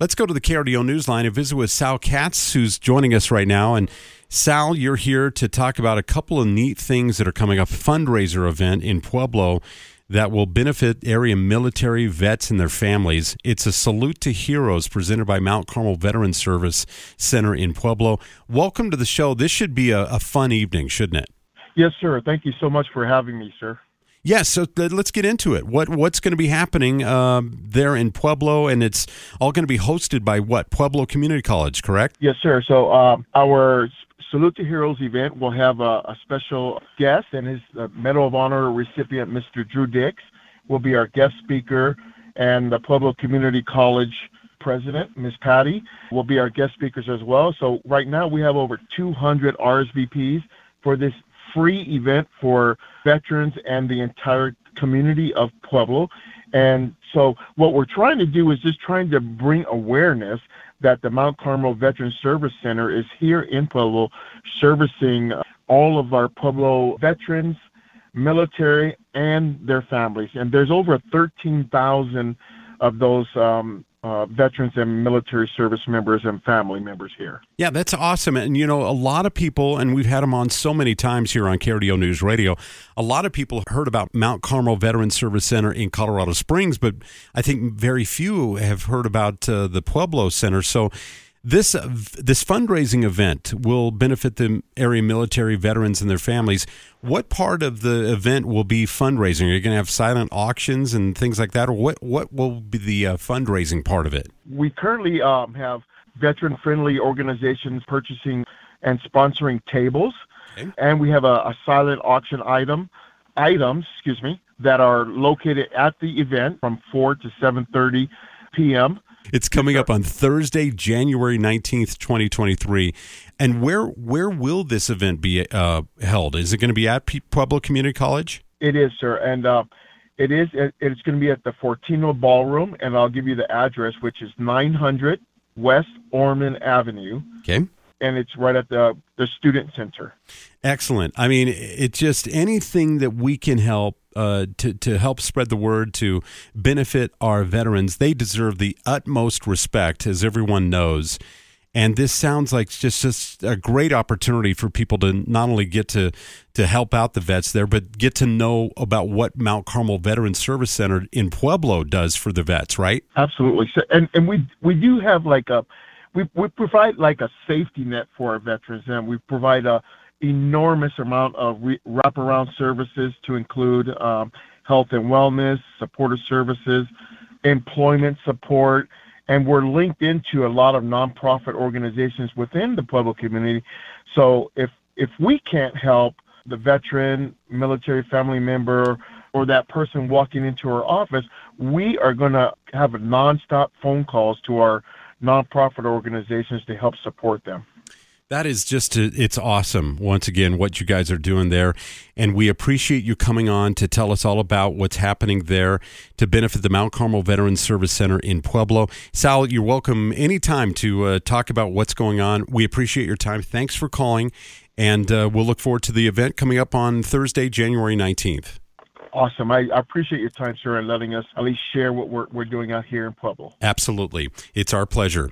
Let's go to the KRDO Newsline and visit with Sal Katz, who's joining us right now. And Sal, you're here to talk about a couple of neat things that are coming up. Fundraiser event in Pueblo that will benefit area military vets and their families. It's a salute to heroes presented by Mount Carmel Veteran Service Center in Pueblo. Welcome to the show. This should be a, a fun evening, shouldn't it? Yes, sir. Thank you so much for having me, sir. Yes, so let's get into it. What what's going to be happening uh, there in Pueblo, and it's all going to be hosted by what Pueblo Community College, correct? Yes, sir. So um, our Salute to Heroes event will have a, a special guest, and his uh, Medal of Honor recipient, Mr. Drew Dix, will be our guest speaker, and the Pueblo Community College president, Ms. Patty, will be our guest speakers as well. So right now we have over 200 RSVPs for this free event for veterans and the entire community of Pueblo. And so what we're trying to do is just trying to bring awareness that the Mount Carmel Veteran Service Center is here in Pueblo servicing all of our Pueblo veterans, military, and their families. And there's over 13,000 of those um, uh, veterans and military service members and family members here. Yeah, that's awesome. And, you know, a lot of people, and we've had them on so many times here on KRDO News Radio, a lot of people heard about Mount Carmel Veteran Service Center in Colorado Springs, but I think very few have heard about uh, the Pueblo Center. So, this uh, this fundraising event will benefit the area military veterans and their families. What part of the event will be fundraising? Are you going to have silent auctions and things like that, or what? What will be the uh, fundraising part of it? We currently um, have veteran-friendly organizations purchasing and sponsoring tables, okay. and we have a, a silent auction item items, excuse me, that are located at the event from 4 to 7:30 p.m. It's coming up on Thursday, January 19th, 2023. And where where will this event be uh, held? Is it going to be at Pueblo Community College? It is, sir. And uh, it is it, it's going to be at the Fortino Ballroom and I'll give you the address which is 900 West Orman Avenue. Okay. And it's right at the the student center. Excellent. I mean, it's just anything that we can help uh, to to help spread the word to benefit our veterans. They deserve the utmost respect, as everyone knows. And this sounds like just just a great opportunity for people to not only get to to help out the vets there, but get to know about what Mount Carmel Veteran Service Center in Pueblo does for the vets. Right? Absolutely. So, and and we we do have like a we we provide like a safety net for our veterans, and we provide a enormous amount of re- wraparound services to include um, health and wellness, supportive services, employment support, and we're linked into a lot of nonprofit organizations within the Pueblo community. So if if we can't help the veteran, military family member, or that person walking into our office, we are going to have nonstop phone calls to our nonprofit organizations to help support them. That is just, a, it's awesome, once again, what you guys are doing there. And we appreciate you coming on to tell us all about what's happening there to benefit the Mount Carmel Veterans Service Center in Pueblo. Sal, you're welcome anytime to uh, talk about what's going on. We appreciate your time. Thanks for calling. And uh, we'll look forward to the event coming up on Thursday, January 19th. Awesome. I, I, appreciate your time, sir, and letting us at least share what we're, we're doing out here in Pueblo. Absolutely. It's our pleasure.